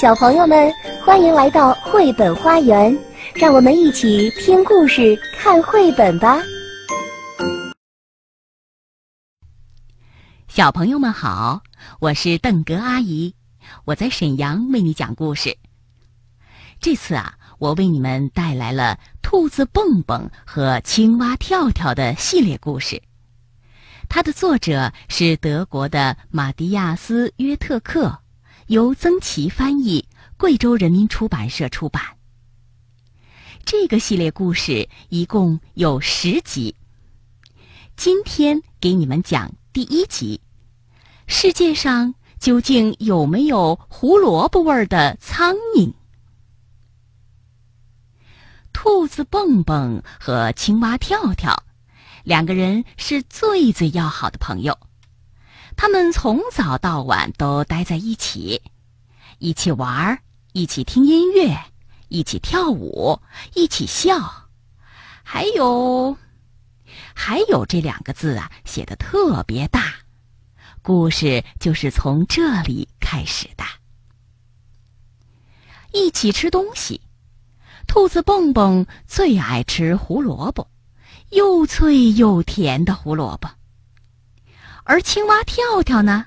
小朋友们，欢迎来到绘本花园，让我们一起听故事、看绘本吧。小朋友们好，我是邓格阿姨，我在沈阳为你讲故事。这次啊，我为你们带来了兔子蹦蹦和青蛙跳跳的系列故事。它的作者是德国的马蒂亚斯·约特克。由曾琦翻译，贵州人民出版社出版。这个系列故事一共有十集。今天给你们讲第一集：世界上究竟有没有胡萝卜味儿的苍蝇？兔子蹦蹦和青蛙跳跳两个人是最最要好的朋友。他们从早到晚都待在一起，一起玩儿，一起听音乐，一起跳舞，一起笑，还有，还有这两个字啊，写的特别大。故事就是从这里开始的。一起吃东西，兔子蹦蹦最爱吃胡萝卜，又脆又甜的胡萝卜。而青蛙跳跳呢，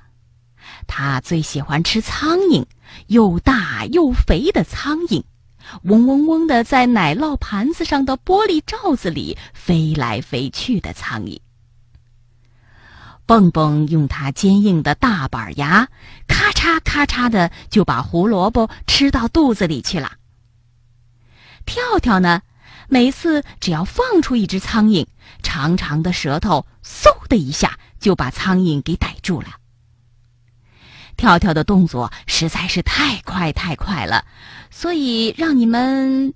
它最喜欢吃苍蝇，又大又肥的苍蝇，嗡嗡嗡的在奶酪盘子上的玻璃罩子里飞来飞去的苍蝇。蹦蹦用它坚硬的大板牙，咔嚓咔嚓的就把胡萝卜吃到肚子里去了。跳跳呢，每次只要放出一只苍蝇，长长的舌头嗖的一下。就把苍蝇给逮住了。跳跳的动作实在是太快太快了，所以让你们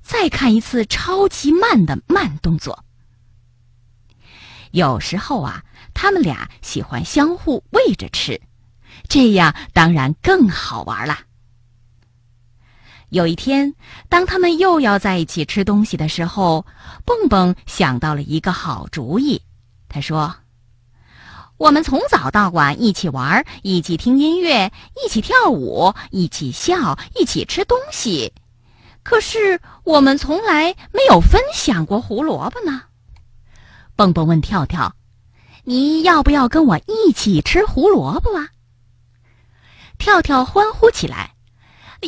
再看一次超级慢的慢动作。有时候啊，他们俩喜欢相互喂着吃，这样当然更好玩了。有一天，当他们又要在一起吃东西的时候，蹦蹦想到了一个好主意，他说。我们从早到晚一起玩，一起听音乐，一起跳舞，一起笑，一起吃东西。可是我们从来没有分享过胡萝卜呢。蹦蹦问跳跳：“你要不要跟我一起吃胡萝卜啊？”跳跳欢呼起来：“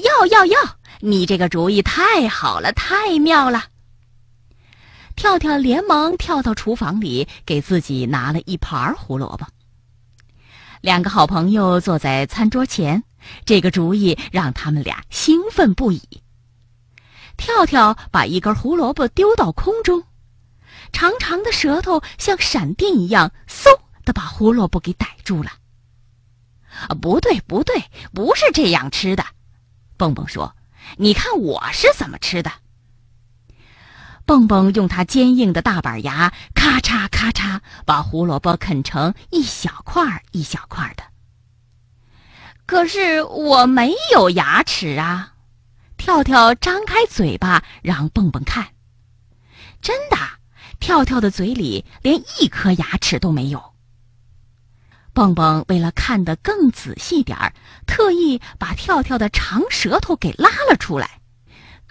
要要要！你这个主意太好了，太妙了！”跳跳连忙跳到厨房里，给自己拿了一盘胡萝卜。两个好朋友坐在餐桌前，这个主意让他们俩兴奋不已。跳跳把一根胡萝卜丢到空中，长长的舌头像闪电一样，嗖的把胡萝卜给逮住了。啊，不对，不对，不是这样吃的。蹦蹦说：“你看我是怎么吃的。”蹦蹦用他坚硬的大板牙，咔嚓咔嚓，把胡萝卜啃成一小块一小块的。可是我没有牙齿啊！跳跳张开嘴巴让蹦蹦看，真的，跳跳的嘴里连一颗牙齿都没有。蹦蹦为了看得更仔细点儿，特意把跳跳的长舌头给拉了出来。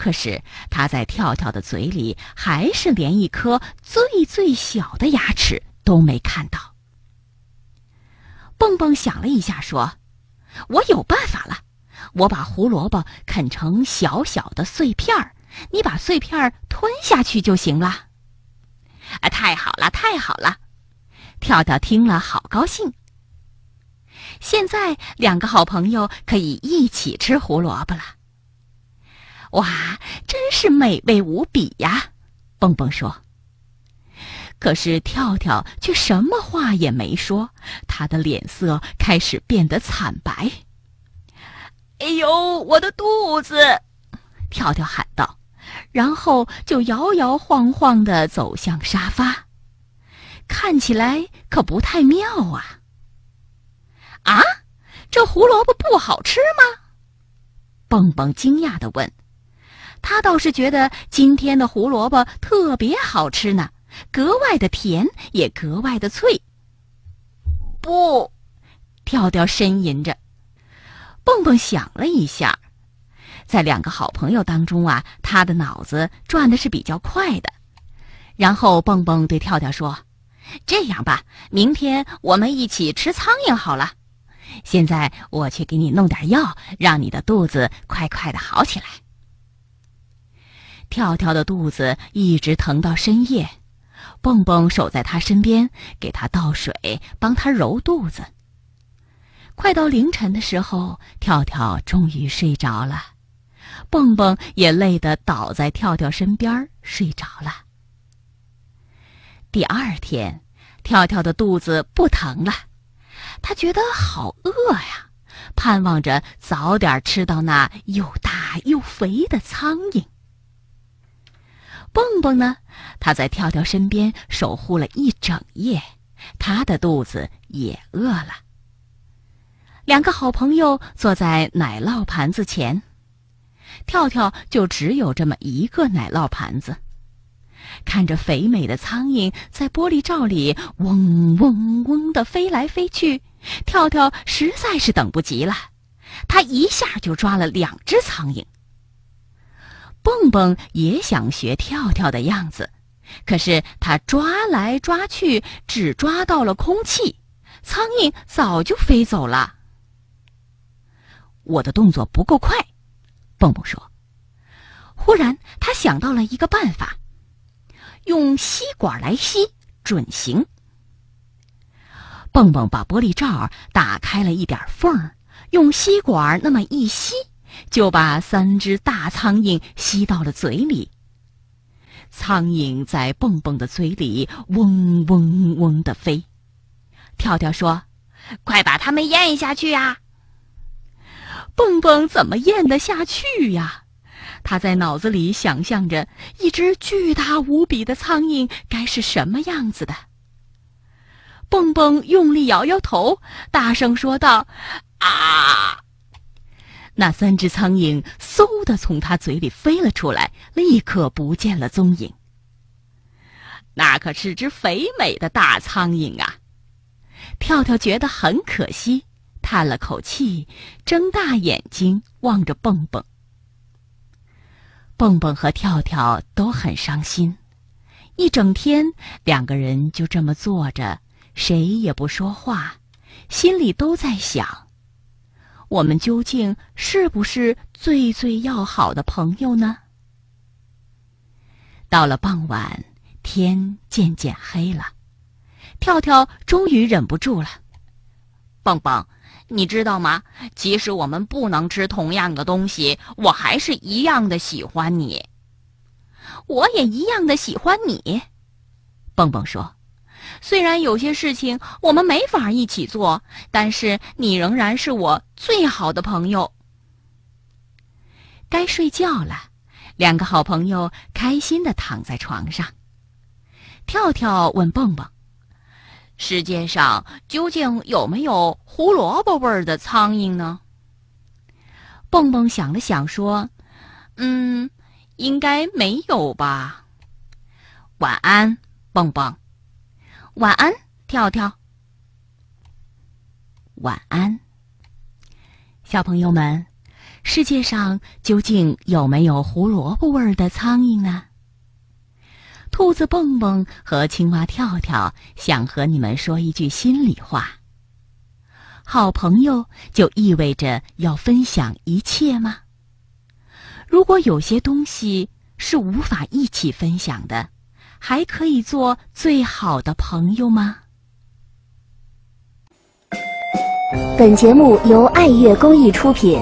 可是他在跳跳的嘴里，还是连一颗最最小的牙齿都没看到。蹦蹦想了一下，说：“我有办法了，我把胡萝卜啃成小小的碎片儿，你把碎片儿吞下去就行了。”啊，太好了，太好了！跳跳听了好高兴。现在两个好朋友可以一起吃胡萝卜了。哇，真是美味无比呀！蹦蹦说。可是跳跳却什么话也没说，他的脸色开始变得惨白。哎呦，我的肚子！跳跳喊道，然后就摇摇晃晃的走向沙发，看起来可不太妙啊！啊，这胡萝卜不好吃吗？蹦蹦惊讶的问。他倒是觉得今天的胡萝卜特别好吃呢，格外的甜，也格外的脆。不，跳跳呻吟着。蹦蹦想了一下，在两个好朋友当中啊，他的脑子转的是比较快的。然后蹦蹦对跳跳说：“这样吧，明天我们一起吃苍蝇好了。现在我去给你弄点药，让你的肚子快快的好起来。”跳跳的肚子一直疼到深夜，蹦蹦守在他身边，给他倒水，帮他揉肚子。快到凌晨的时候，跳跳终于睡着了，蹦蹦也累得倒在跳跳身边睡着了。第二天，跳跳的肚子不疼了，他觉得好饿呀，盼望着早点吃到那又大又肥的苍蝇。蹦蹦呢，他在跳跳身边守护了一整夜，他的肚子也饿了。两个好朋友坐在奶酪盘子前，跳跳就只有这么一个奶酪盘子。看着肥美的苍蝇在玻璃罩里嗡嗡嗡的飞来飞去，跳跳实在是等不及了，他一下就抓了两只苍蝇。蹦蹦也想学跳跳的样子，可是他抓来抓去，只抓到了空气，苍蝇早就飞走了。我的动作不够快，蹦蹦说。忽然，他想到了一个办法，用吸管来吸准行。蹦蹦把玻璃罩打开了一点缝儿，用吸管那么一吸，就把三只大苍蝇吸到了嘴里。苍蝇在蹦蹦的嘴里嗡嗡嗡的飞。跳跳说：“快把它们咽下去呀！”蹦蹦怎么咽得下去呀？他在脑子里想象着一只巨大无比的苍蝇该是什么样子的。蹦蹦用力摇摇头，大声说道：“啊！”那三只苍蝇嗖的从他嘴里飞了出来，立刻不见了踪影。那可是只肥美的大苍蝇啊！跳跳觉得很可惜。叹了口气，睁大眼睛望着蹦蹦。蹦蹦和跳跳都很伤心，一整天两个人就这么坐着，谁也不说话，心里都在想：我们究竟是不是最最要好的朋友呢？到了傍晚，天渐渐黑了，跳跳终于忍不住了，蹦蹦。你知道吗？即使我们不能吃同样的东西，我还是一样的喜欢你。我也一样的喜欢你，蹦蹦说。虽然有些事情我们没法一起做，但是你仍然是我最好的朋友。该睡觉了，两个好朋友开心的躺在床上。跳跳问蹦蹦。世界上究竟有没有胡萝卜味儿的苍蝇呢？蹦蹦想了想说：“嗯，应该没有吧。”晚安，蹦蹦。晚安，跳跳。晚安，小朋友们。世界上究竟有没有胡萝卜味儿的苍蝇呢？兔子蹦蹦和青蛙跳跳想和你们说一句心里话。好朋友就意味着要分享一切吗？如果有些东西是无法一起分享的，还可以做最好的朋友吗？本节目由爱乐公益出品。